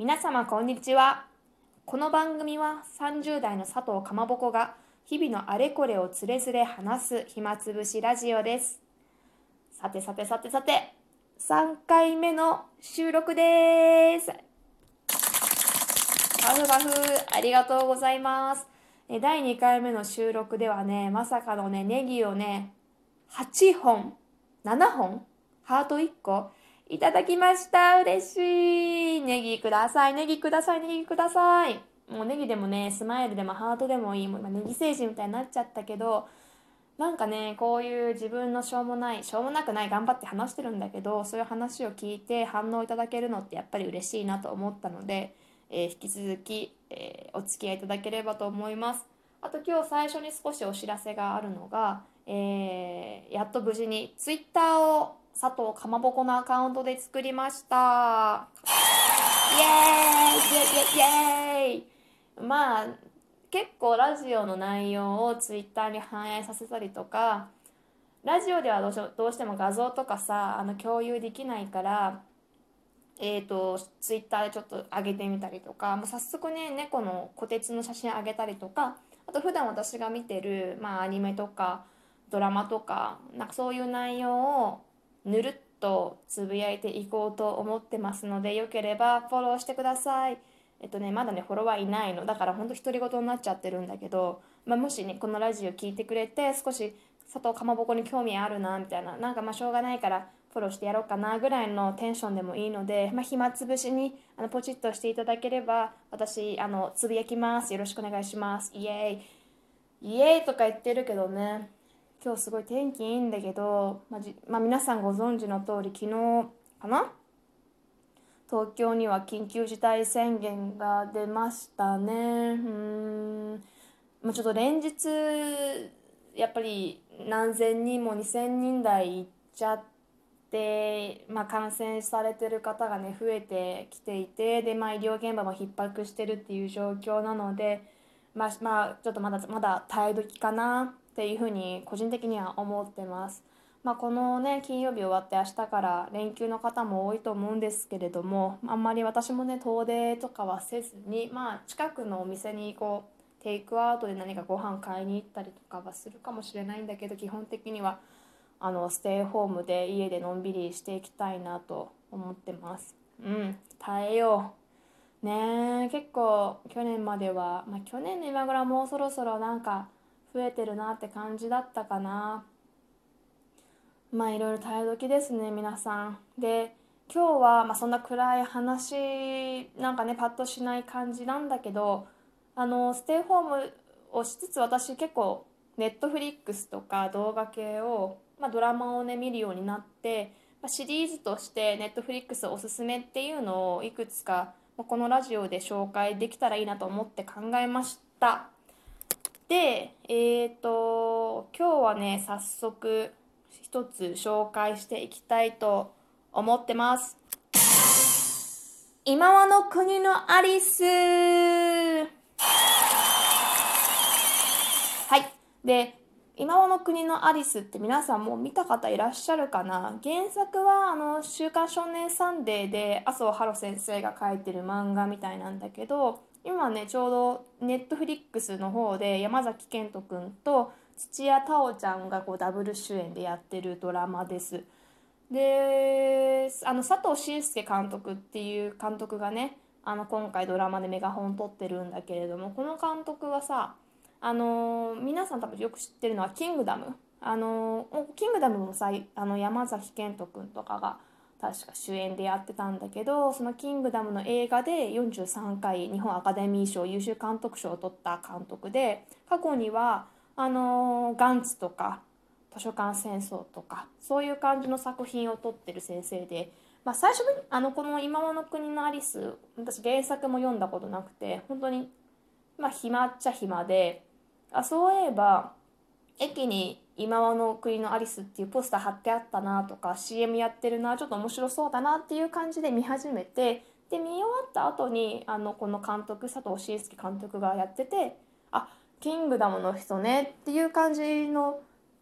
皆様こんにちは。この番組は30代の佐藤かまぼこが日々のあれこれをつれづれ話す暇つぶしラジオです。さてさてさてさて3回目の収録です。バフバフありがとうございます。第2回目の収録ではねまさかのねネギをね8本7本ハート1個いただきました。嬉しい。ネギください。ネギください。ネギください。もうネギでもね、スマイルでもハートでもいい。もう今ネギ星人みたいになっちゃったけど、なんかね、こういう自分のしょうもない、しょうもなくない頑張って話してるんだけど、そういう話を聞いて反応いただけるのってやっぱり嬉しいなと思ったので、えー、引き続き、えー、お付き合いいただければと思います。あと今日最初に少しお知らせがあるのが、えー、やっと無事に Twitter を佐藤かまぼこのアカウントで作りました。イエーイイエーイイエーイまあ、結構ラジオの内容をツイッターに反映させたりとか、ラジオではどうしどうしても画像とかさ、あの共有できないから、えーと、ツイッターでちょっと上げてみたりとかもう早速ね猫の虎鉄の写真上げたりとかあと普段私が見てる、まあ、アニメとかドラマとかなんかそういう内容をぬるっとつぶやいていこうと思ってますのでよければフォローしてください。えっとね、まだね、フォロワーいないの。だからほんと独り言になっちゃってるんだけど、まあ、もしね、このラジオ聞いてくれて、少し佐藤かまぼこに興味あるな、みたいな、なんかまあしょうがないからフォローしてやろうかな、ぐらいのテンションでもいいので、まあ、暇つぶしにあのポチッとしていただければ、私、あの、つぶやきます。よろしくお願いします。イエーイ。イエーイとか言ってるけどね、今日すごい天気いいんだけど、まじまあ、皆さんご存知の通り昨日かな？東京には緊急事態宣言が出ましたね。うん。まあ、ちょっと連日やっぱり何千人も2,000人台いっちゃって、まあ、感染されてる方がね増えてきていてで、まあ、医療現場も逼迫してるっていう状況なので、まあ、まあ、ちょっとまだまだ耐え時かな。っていうふうに個人的には思ってます。まあ、このね金曜日終わって明日から連休の方も多いと思うんですけれどもあんまり私もね遠出とかはせずに、まあ、近くのお店にこうテイクアウトで何かご飯買いに行ったりとかはするかもしれないんだけど基本的にはあのステイホームで家でのんびりしていきたいなと思ってます。うん耐えようね結構去年までは、まあ、去年の今頃はもうそろそろなんか増えてるなって感じだったかなまあいろいろ耐え時ですね皆さんで今日はまあそんな暗い話なんかねパッとしない感じなんだけどあのステイホームをしつつ私結構ネットフリックスとか動画系を、まあ、ドラマをね見るようになって、まあ、シリーズとしてネットフリックスおすすめっていうのをいくつかこのラジオで紹介できたらいいなと思って考えました。で、えっ、ー、と、今日はね、早速一つ紹介していきたいと思ってます。今和の国のアリスはい。で、今際の国のアリスって皆さんもう見た方いらっしゃるかな？原作はあの「週刊少年サンデー」で麻生羽呂先生が書いてる漫画みたいなんだけど今ねちょうどネットフリックスの方で山崎賢人君と土屋太鳳ちゃんがこうダブル主演でやってるドラマです。であの佐藤信介監督っていう監督がねあの今回ドラマでメガホン取ってるんだけれどもこの監督はさあの皆さん多分よく知ってるのは「キングダム」あのキングダムもさあの山崎賢人君とかが確か主演でやってたんだけどその「キングダム」の映画で43回日本アカデミー賞優秀監督賞を取った監督で過去にはあのガンツとか図書館戦争とかそういう感じの作品を撮ってる先生で、まあ、最初にあのこの「今の国のアリス」私原作も読んだことなくて本当にまあ暇っちゃ暇であそういえば駅に今和の国のアリスっていうポスター貼ってあったなとか CM やってるなちょっと面白そうだなっていう感じで見始めてで見終わった後にあのこの監督佐藤慎介監督がやっててあキングダムの人ねっていう感じの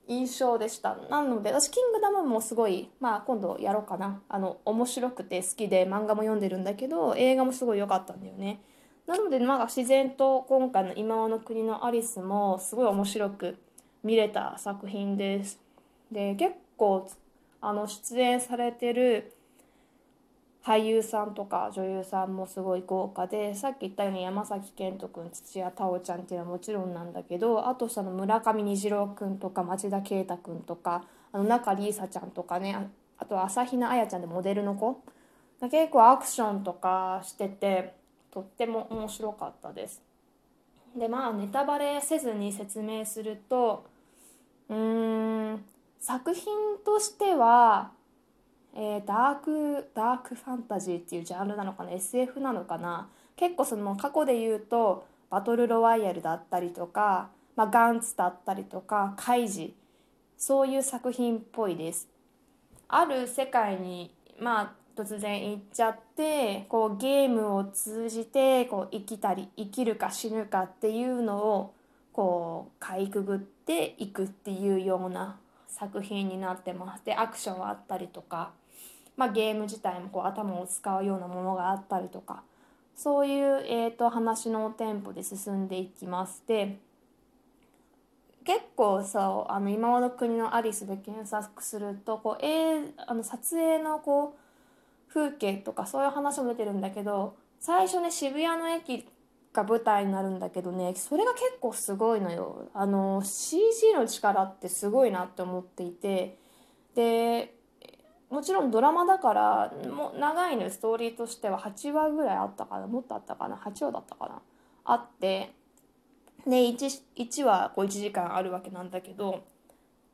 印象でした。なので私「キングダム」もすごいまあ今度やろうかな。あの面白くて好きで漫画も読んでるんだけど映画もすごい良かったんだよね。なのでまあ自然と今回の「今和の国のアリス」もすごい面白く見れた作品ですで結構あの出演されてる俳優さんとか女優さんもすごい豪華でさっき言ったように山崎賢人君土屋太鳳ちゃんっていうのはもちろんなんだけどあとその村上虹郎君とか町田啓太君とかあの中里依紗ちゃんとかねあと朝比奈彩ちゃんでモデルの子が結構アクションとかしててとっても面白かったです。でまあネタバレせずに説明するとうん。作品としてはえー、ダークダークファンタジーっていうジャンルなのかな？SF なのかな？結構その過去で言うとバトルロワイヤルだったりとか、まあ、ガンツだったりとかカイジそういう作品っぽいです。ある世界にまあ突然行っちゃってこうゲームを通じてこう生きたり生きるか死ぬかっていうのをこうかいくぐっていくっていうような作品になってます。でアクションはあったりとかまあ、ゲーム自体もこう頭を使うようなものがあったりとかそういう、えーと、話のテンポで進んでいきます。で結構さあの今の国のアリスで検索するとこう、えー、あの撮影のこう風景とかそういう話も出てるんだけど最初ね渋谷の駅が舞台になるんだけどねそれが結構すごいのよ。あの CG の力ってすごいなって思っていて。でもちろんドラマだからもう長いのストーリーとしては8話ぐらいあったかな。もっとあったかな。8話だったかな。あって。で 1, 1話こう1時間あるわけなんだけど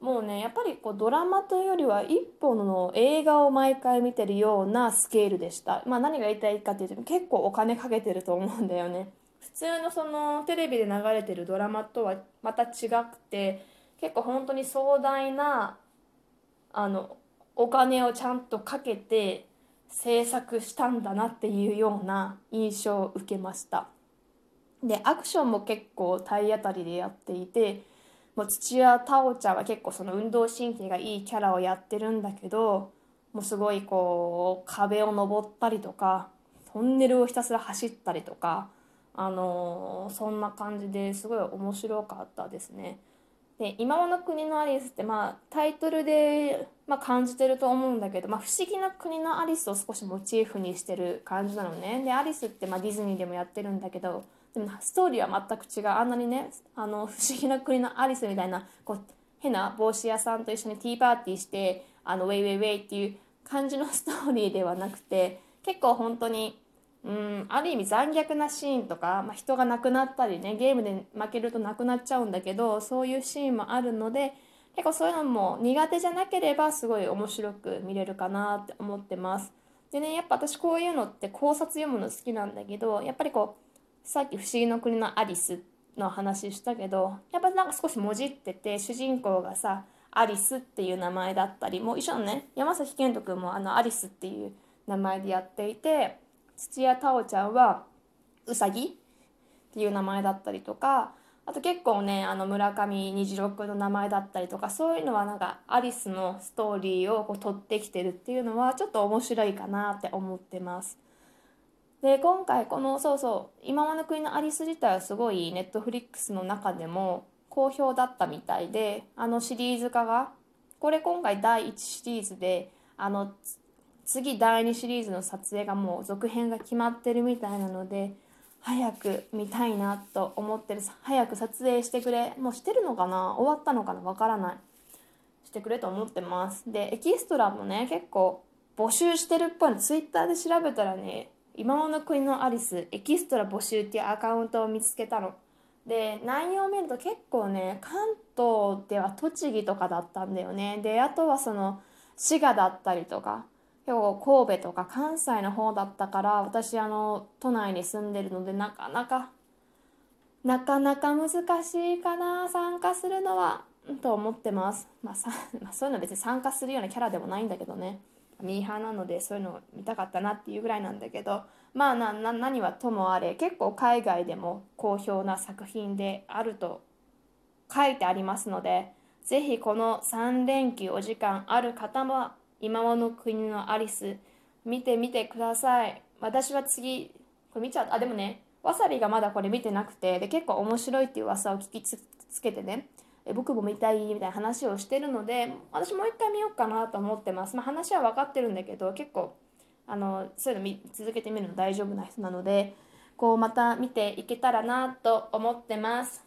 もうねやっぱりこうドラマというよりは一本の映画を毎回見てるようなスケールでした。まあ、何が言いたいかっていうと結構お金かけてると思うんだよね。普通のそのテレビで流れてるドラマとはまた違くて結構本当に壮大なあのお金をちゃんとかけて制作したんだなっていうような印象を受けました。でアクションも結構体当たりでやっていてもう土屋太鳳ちゃんは結構その運動神経がいいキャラをやってるんだけどもうすごいこう壁を登ったりとかトンネルをひたすら走ったりとかあの、そんな感じですごい面白かったですね。で今の国のアリスってまあタイトルで、まあ、感じてると思うんだけど、まあ、不思議な国のアリスを少しモチーフにしてる感じなのねでアリスってまあディズニーでもやってるんだけどでもストーリーは全く違うあんなにねあの不思議な国のアリスみたいなこう変な帽子屋さんと一緒にティーパーティーしてあのウェイウェイウェイっていう感じのストーリーではなくて結構本当にうんある意味残虐なシーンとか、まあ、人が亡くなったりねゲームで負けるとなくなっちゃうんだけどそういうシーンもあるので結構そういうのも苦手じゃなければすごい面白く見れるかなって思ってます。でねやっぱ私こういうのって考察読むの好きなんだけどやっぱりこうさっき「不思議の国のアリス」の話したけどやっぱなんか少しもじってて主人公がさアリスっていう名前だったりもう一緒のね山崎賢人君もあのアリスっていう名前でやっていて土屋太鳳ちゃんはうさぎっていう名前だったりとかあと結構ねあの村上虹郎君の名前だったりとかそういうのはなんかアリスのストーリーをこう取ってきてるっていうのはちょっと面白いかなって思ってます。で今回このそうそう「今まの国のアリス」自体はすごいネットフリックスの中でも好評だったみたいであのシリーズ化がこれ今回第1シリーズであの次第2シリーズの撮影がもう続編が決まってるみたいなので早く見たいなと思ってる。早く撮影してくれ。もうしてるのかな？終わったのかな？わからない。してくれと思ってます。でエキストラもね結構募集してるっぽいの。ツイッターで調べたらね今もの国のアリスエキストラ募集っていうアカウントを見つけたの。で内容を見ると結構ね関東では栃木とかだったんだよね。であとはその滋賀だったりとか結構神戸とか関西の方だったから私あの都内に住んでるのでなかなかなかなか難しいかな参加するのはと思ってます、まあさ まあ、そういうの別に参加するようなキャラでもないんだけどね。ミーハーなのでそういうのを見たかったなっていうぐらいなんだけど。まあなな何はともあれ結構海外でも好評な作品であると書いてありますのでぜひこの3連休お時間ある方は今の国のアリス。見てみてください。私は次これ見ちゃう？あでもねわさびがまだこれ見てなくてで結構面白いっていう噂を聞きつけてね。え僕も見たいみたいな話をしてるので私もう一回見ようかなと思ってます、まあ、話は分かってるんだけど結構あのそういうの見続けてみるの大丈夫な人なのでこうまた見ていけたらなと思ってます。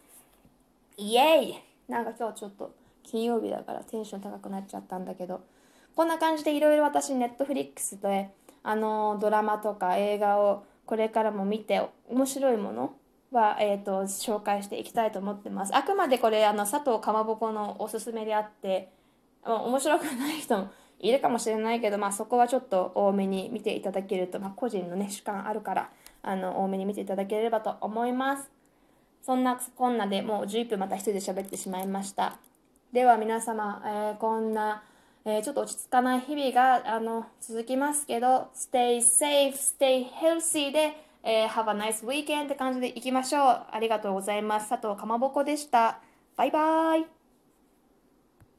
イエーイ！なんか今日ちょっと金曜日だからテンション高くなっちゃったんだけど。こんな感じでいろいろ私ネットフリックスであのドラマとか映画をこれからも見て面白いものは、えーと、紹介していきたいと思ってます。あくまでこれあの佐藤かまぼこのおすすめであって、面白くない人もいるかもしれないけど、まあ、そこはちょっと多めに見ていただけると、まあ、個人のね主観あるからあの多めに見ていただければと思います。そんなこんなでもう11分また一人で喋ってしまいました。では皆様、えー、こんな、え、ちょっと落ち着かない日々があの続きますけど、stay safe, stay healthy で、えー、have a nice weekend って感じでいきましょう。ありがとうございます。佐藤かまぼこでした。バイバイ。